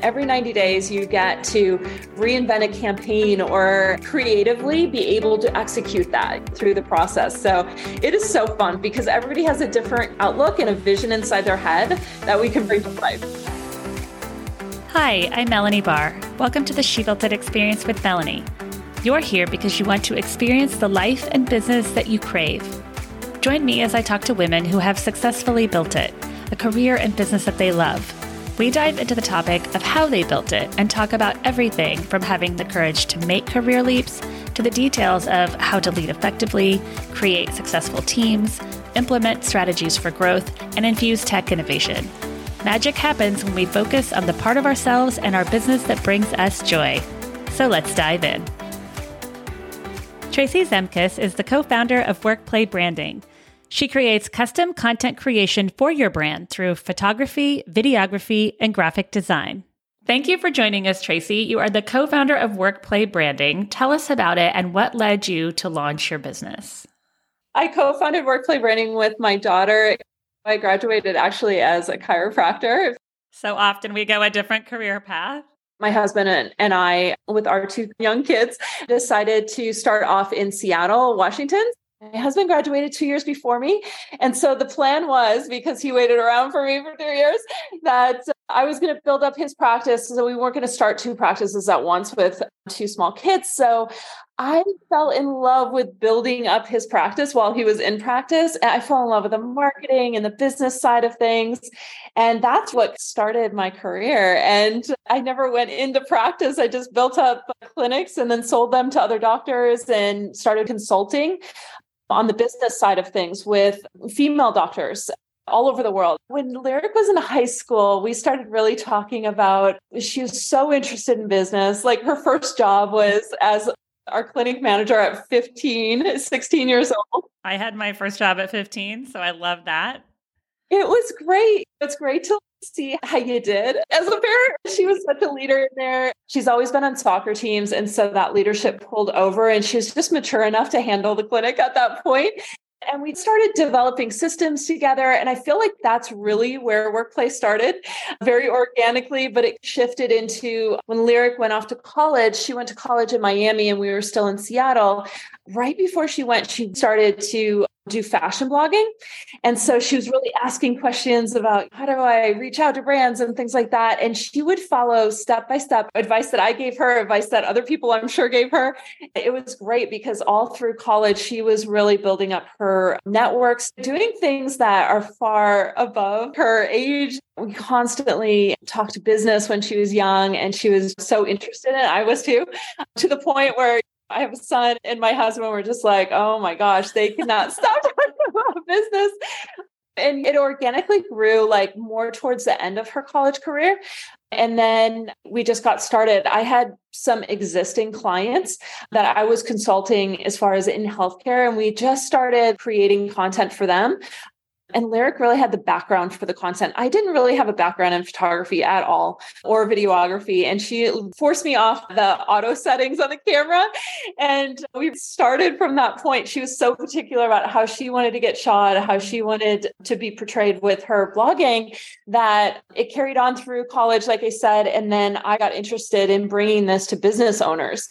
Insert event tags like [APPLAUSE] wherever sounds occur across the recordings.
Every 90 days, you get to reinvent a campaign or creatively be able to execute that through the process. So it is so fun because everybody has a different outlook and a vision inside their head that we can bring to life. Hi, I'm Melanie Barr. Welcome to the She Built It Experience with Melanie. You're here because you want to experience the life and business that you crave. Join me as I talk to women who have successfully built it, a career and business that they love. We dive into the topic of how they built it and talk about everything from having the courage to make career leaps to the details of how to lead effectively, create successful teams, implement strategies for growth, and infuse tech innovation. Magic happens when we focus on the part of ourselves and our business that brings us joy. So let's dive in. Traci Szemkus is the co founder of Workplay Branding. She creates custom content creation for your brand through photography, videography, and graphic design. Thank you for joining us, Traci. You are the co founder of Workplay Branding. Tell us about it and what led you to launch your business. I co founded Workplay Branding with my daughter. I graduated actually as a chiropractor. So often we go a different career path. My husband and I, with our two young kids, decided to start off in Seattle, Washington. My husband graduated two years before me. And so the plan was because he waited around for me for two years that I was going to build up his practice. So we weren't going to start two practices at once with two small kids. So I fell in love with building up his practice while he was in practice. I fell in love with the marketing and the business side of things. And that's what started my career. And I never went into practice. I just built up clinics and then sold them to other doctors and started consulting on the business side of things with female doctors all over the world. When Lyric was in high school, we started really talking about she was so interested in business. Like her first job was as our clinic manager at 15, 16 years old. I had my first job at 15, so I love that. It was great. It's great to see how you did as a parent. She was such a leader in there. She's always been on soccer teams. And so that leadership pulled over, and she was just mature enough to handle the clinic at that point. And we started developing systems together. And I feel like that's really where WorkPlay started very organically, but it shifted into when Lyric went off to college. She went to college in Miami and we were still in Seattle. Right before she went, she started to do fashion blogging. And so she was really asking questions about how do I reach out to brands and things like that. And she would follow step by step advice that I gave her, advice that other people I'm sure gave her. It was great because all through college, she was really building up her networks, doing things that are far above her age. We constantly talked business when she was young and she was so interested in it. I was too, to the point where I have a son and my husband were just like, oh my gosh, they cannot [LAUGHS] stop talking about business. And it organically grew like more towards the end of her college career. And then we just got started. I had some existing clients that I was consulting as far as in healthcare, and we just started creating content for them. And Lyric really had the background for the content. I didn't really have a background in photography at all or videography. And she forced me off the auto settings on the camera. And we started from that point. She was so particular about how she wanted to get shot, how she wanted to be portrayed with her blogging that it carried on through college, like I said. And then I got interested in bringing this to business owners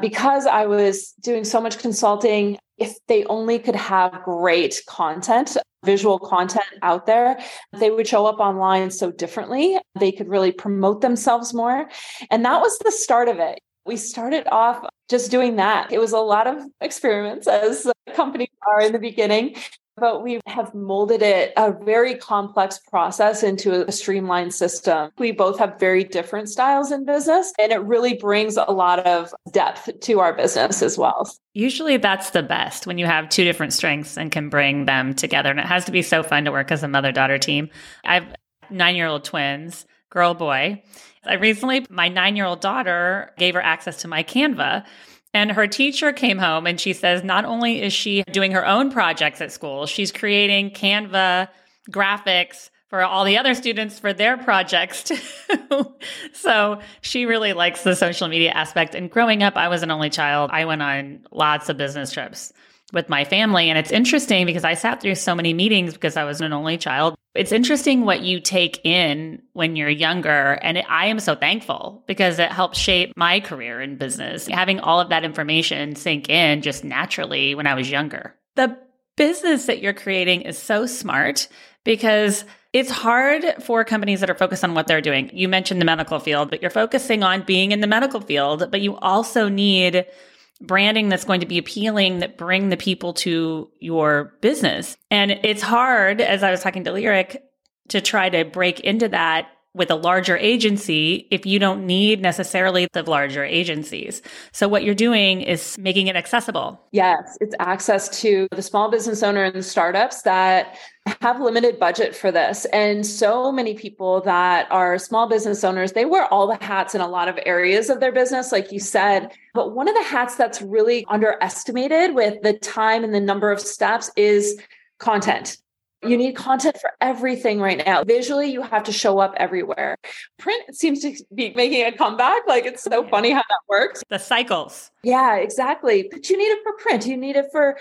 because I was doing so much consulting, if they only could have great content, visual content out there, they would show up online so differently. They could really promote themselves more. And that was the start of it. We started off just doing that. It was a lot of experiments, as companies are in the beginning but we have molded it a very complex process into a streamlined system. We both have very different styles in business, and it really brings a lot of depth to our business as well. Usually that's the best when you have two different strengths and can bring them together. And it has to be so fun to work as a mother daughter team. I have nine year old twins, girl, boy. I recently, my nine year old daughter gave her access to my Canva. And her teacher came home and she says not only is she doing her own projects at school, she's creating Canva graphics for all the other students for their projects [LAUGHS] too. so she really likes the social media aspect. And growing up, I was an only child. I went on lots of business trips. With my family. And it's interesting because I sat through so many meetings because I was an only child. It's interesting what you take in when you're younger. And it, I am so thankful because it helps shape my career in business. Having all of that information sink in just naturally when I was younger. The business that you're creating is so smart because it's hard for companies that are focused on what they're doing. You mentioned the medical field, but you're focusing on being in the medical field, but you also need branding that's going to be appealing that bring the people to your business. And it's hard, as I was talking to Lyric, to try to break into that with a larger agency if you don't need necessarily the larger agencies. So what you're doing is making it accessible. Yes, it's access to the small business owner and the startups that have limited budget for this. And so many people that are small business owners, they wear all the hats in a lot of areas of their business, like you said. But one of the hats that's really underestimated with the time and the number of steps is content. You need content for everything right now. Visually, you have to show up everywhere. Print seems to be making a comeback. Like it's so funny how that works. The cycles. Yeah, exactly. But you need it for print. You need it for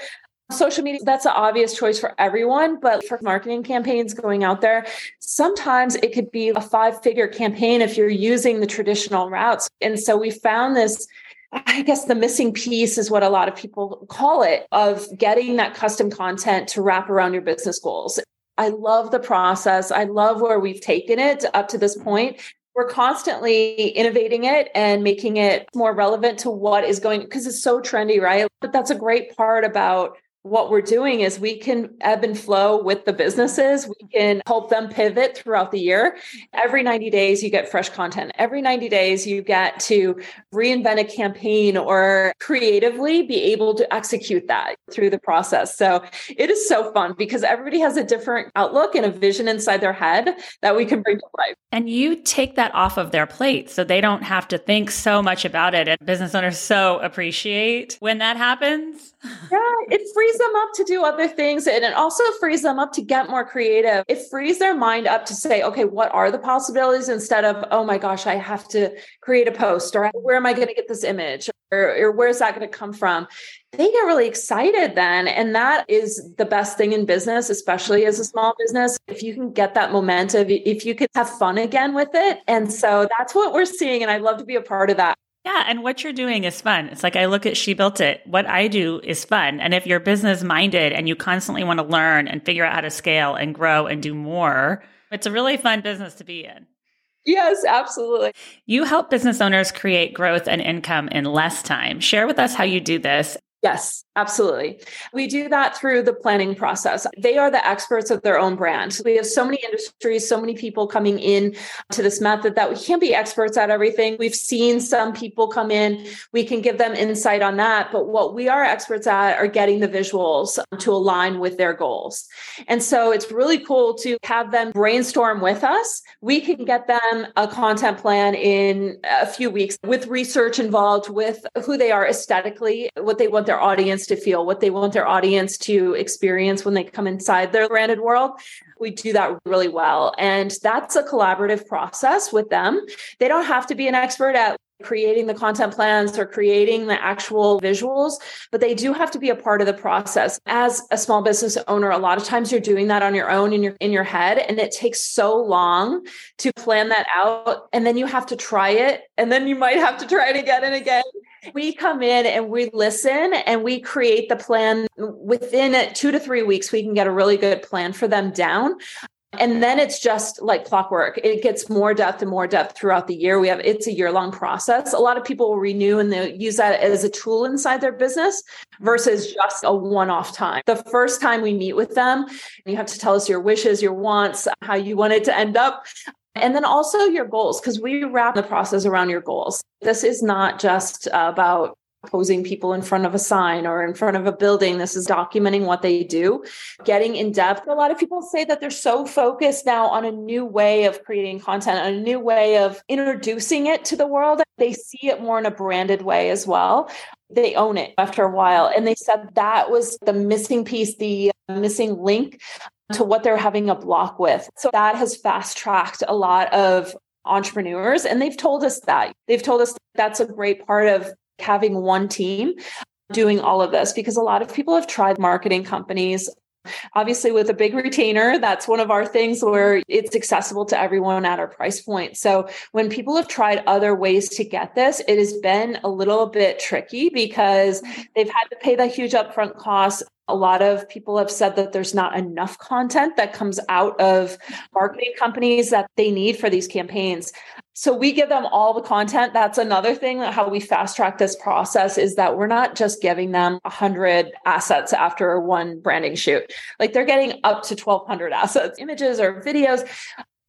social media. That's an obvious choice for everyone. But for marketing campaigns going out there, sometimes it could be a five figure campaign if you're using the traditional routes. And so we found this I guess the missing piece is what a lot of people call it of getting that custom content to wrap around your business goals. I love the process. I love where we've taken it up to this point. We're constantly innovating it and making it more relevant to what is going because it's so trendy, right? But that's a great part about what we're doing is we can ebb and flow with the businesses. We can help them pivot throughout the year. Every 90 days, you get fresh content. Every 90 days, you get to reinvent a campaign or creatively be able to execute that through the process. So it is so fun because everybody has a different outlook and a vision inside their head that we can bring to life. And you take that off of their plate so they don't have to think so much about it. And business owners so appreciate when that happens. Yeah, it frees them up to do other things and it also frees them up to get more creative. It frees their mind up to say, okay, what are the possibilities instead of, oh my gosh, I have to create a post or where am I going to get this image or, or where's that going to come from? They get really excited then. And that is the best thing in business, especially as a small business. If you can get that momentum, if you can have fun again with it. And so that's what we're seeing. And I'd love to be a part of that. Yeah, and what you're doing is fun. It's like I look at She Built It. What I do is fun. And if you're business minded and you constantly want to learn and figure out how to scale and grow and do more, it's a really fun business to be in. Yes, absolutely. You help business owners create growth and income in less time. Share with us how you do this Yes, absolutely. We do that through the planning process. They are the experts of their own brand. We have so many industries, so many people coming in to this method that we can't be experts at everything. We've seen some people come in, we can give them insight on that. But what we are experts at are getting the visuals to align with their goals. And so it's really cool to have them brainstorm with us. We can get them a content plan in a few weeks with research involved, with who they are aesthetically, what they want their audience to feel, what they want their audience to experience when they come inside their branded world. We do that really well. And that's a collaborative process with them. They don't have to be an expert at creating the content plans or creating the actual visuals, but they do have to be a part of the process. As a small business owner, a lot of times you're doing that on your own in your in your head and it takes so long to plan that out and then you have to try it and then you might have to try it again and again we come in and we listen and we create the plan within two to three weeks. We can get a really good plan for them down. And then it's just like clockwork. It gets more depth and more depth throughout the year. We have it's a year long process. A lot of people will renew and they use that as a tool inside their business versus just a one off time. The first time we meet with them, you have to tell us your wishes, your wants, how you want it to end up. And then also your goals, because we wrap the process around your goals. This is not just about posing people in front of a sign or in front of a building. This is documenting what they do, getting in depth. A lot of people say that they're so focused now on a new way of creating content, a new way of introducing it to the world. They see it more in a branded way as well. They own it after a while. And they said that was the missing piece, the missing link to what they're having a block with. So that has fast tracked a lot of entrepreneurs and they've told us that. They've told us that's a great part of having one team doing all of this because a lot of people have tried marketing companies Obviously, with a big retainer, that's one of our things where it's accessible to everyone at our price point. So, when people have tried other ways to get this, it has been a little bit tricky because they've had to pay the huge upfront costs. A lot of people have said that there's not enough content that comes out of marketing companies that they need for these campaigns. So we give them all the content. That's another thing that how we fast track this process is that we're not just giving them 100 assets after one branding shoot. Like they're getting up to 1200 assets, images or videos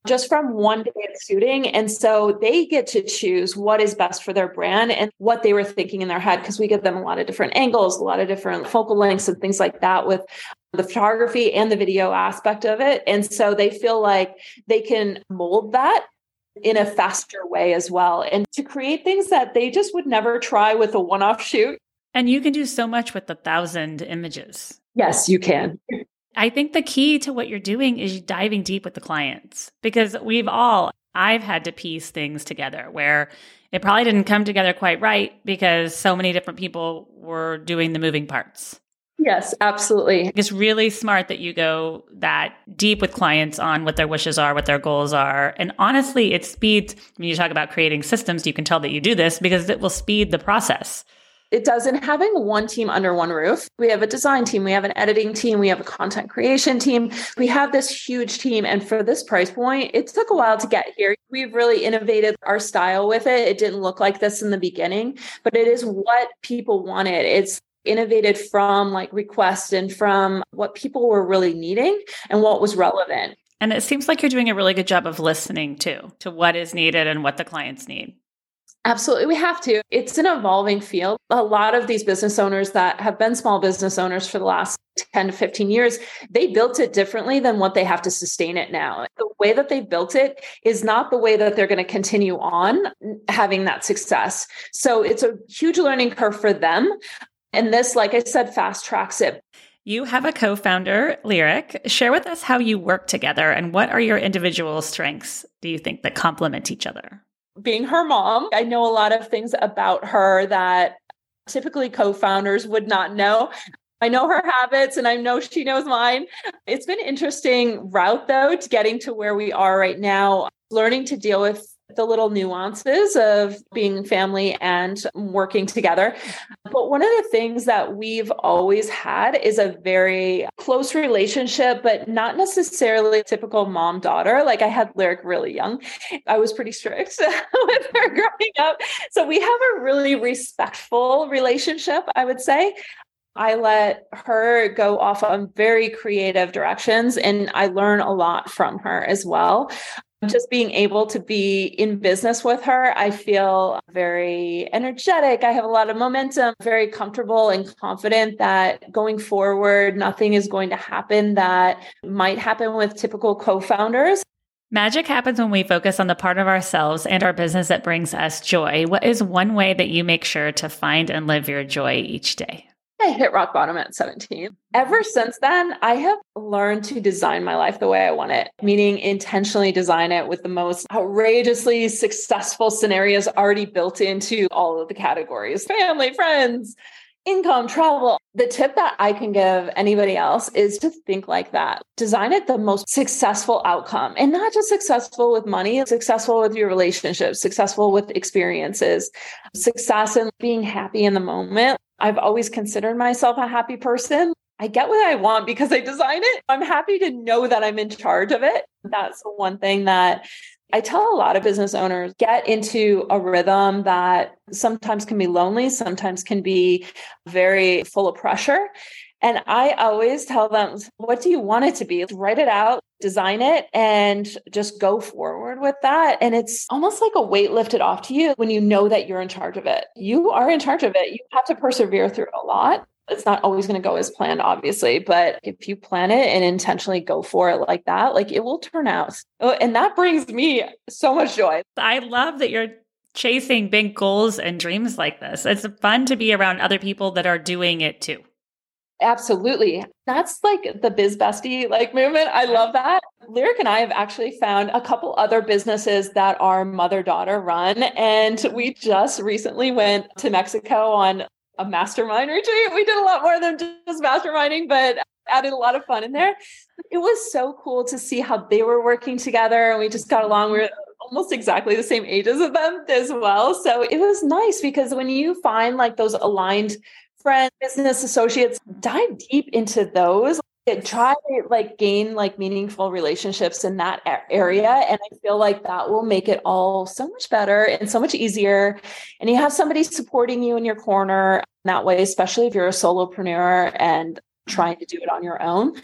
just from one day of shooting. And so they get to choose what is best for their brand and what they were thinking in their head because we give them a lot of different angles, a lot of different focal lengths and things like that with the photography and the video aspect of it. And so they feel like they can mold that in a faster way as well and to create things that they just would never try with a one off shoot. And you can do so much with a thousand images. Yes, you can. I think the key to what you're doing is diving deep with the clients because we've all, I've had to piece things together where it probably didn't come together quite right because so many different people were doing the moving parts. Yes, absolutely. It's really smart that you go that deep with clients on what their wishes are, what their goals are. And honestly, it speeds, when you talk about creating systems, you can tell that you do this because it will speed the process. It does in having one team under one roof. We have a design team, we have an editing team, we have a content creation team. We have this huge team. And for this price point, it took a while to get here. We've really innovated our style with it. It didn't look like this in the beginning, but it is what people wanted. It's innovated from like requests and from what people were really needing and what was relevant. And it seems like you're doing a really good job of listening too to what is needed and what the clients need. Absolutely, we have to. It's an evolving field. A lot of these business owners that have been small business owners for the last 10 to 15 years, they built it differently than what they have to sustain it now. The way that they built it is not the way that they're going to continue on having that success. So it's a huge learning curve for them. And this, like I said, fast tracks it. You have a co founder, Lyric. Share with us how you work together and what are your individual strengths, do you think, that complement each other? Being her mom, I know a lot of things about her that typically co founders would not know. I know her habits and I know she knows mine. It's been an interesting route though to getting to where we are right now, learning to deal with the little nuances of being family and working together. But one of the things that we've always had is a very close relationship, but not necessarily typical mom daughter. Like I had Lyric really young. I was pretty strict [LAUGHS] with her growing up. So we have a really respectful relationship, I would say. I let her go off on very creative directions and I learn a lot from her as well Mm-hmm. just being able to be in business with her, I feel very energetic. I have a lot of momentum, very comfortable and confident that going forward, nothing is going to happen that might happen with typical co founders. Magic happens when we focus on the part of ourselves and our business that brings us joy. What is one way that you make sure to find and live your joy each day? I hit rock bottom at 17. Ever mm-hmm. since then, I have learned to design my life the way I want it, meaning intentionally design it with the most outrageously successful scenarios already built into all of the categories family, friends, income, travel. The tip that I can give anybody else is to think like that. Design it the most successful outcome and not just successful with money, successful with your relationships, successful with experiences, success in being happy in the moment. I've always considered myself a happy person. I get what I want because I design it. I'm happy to know that I'm in charge of it. That's one thing that I tell a lot of business owners get into a rhythm that sometimes can be lonely, sometimes can be very full of pressure. And I always tell them, what do you want it to be? Write it out, design it, and just go forward with that. And it's almost like a weight lifted off to you when you know that you're in charge of it. You are in charge of it. You have to persevere through a lot. It's not always going to go as planned, obviously, but if you plan it and intentionally go for it like that, like it will turn out. Oh, and that brings me so much joy. I love that you're chasing big goals and dreams like this. It's fun to be around other people that are doing it too. Absolutely. That's like the biz bestie like movement. I love that. Lyric and I have actually found a couple other businesses that are mother daughter run. And we just recently went to Mexico on a mastermind retreat. We did a lot more than just masterminding, but added a lot of fun in there. It was so cool to see how they were working together and we just got along. We are almost exactly the same ages of them as well. So it was nice because when you find like those aligned friends, business associates, dive deep into those. Try to like gain like meaningful relationships in that area. And I feel like that will make it all so much better and so much easier. And you have somebody supporting you in your corner that way, especially if you're a solopreneur and trying to do it on your own.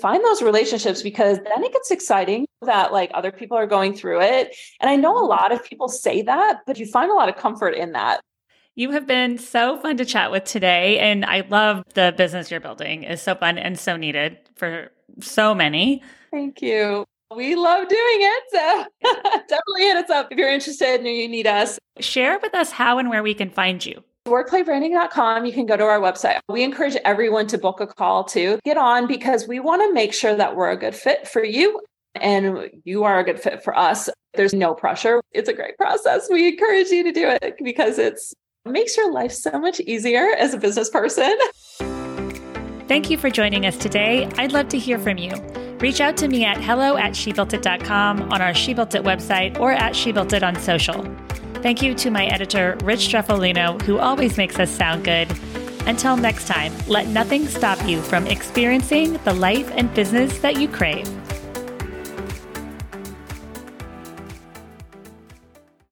Find those relationships because then it gets exciting that like other people are going through it. And i know a lot of people say that but you find a lot of comfort in that. You have been so fun to chat with today and i love the business you're building. Is so fun and so needed for so many. Thank you. We love doing it so [LAUGHS] definitely hit us up if you're interested and you need us. Share with us how and where we can find you workplaybranding.com. You can go to our website. We encourage everyone to book a call to get on because we want to make sure that we're a good fit for you and you are a good fit for us. There's no pressure. It's a great process. We encourage you to do it because it's it makes your life so much easier as a business person. Thank you for joining us today. I'd love to hear from you. Reach out to me at hello at shebuiltit.com on our She Built It website or at She Built It on social. Thank you to my editor, Rich Streffolino, who always makes us sound good. Until next time, let nothing stop you from experiencing the life and business that you crave.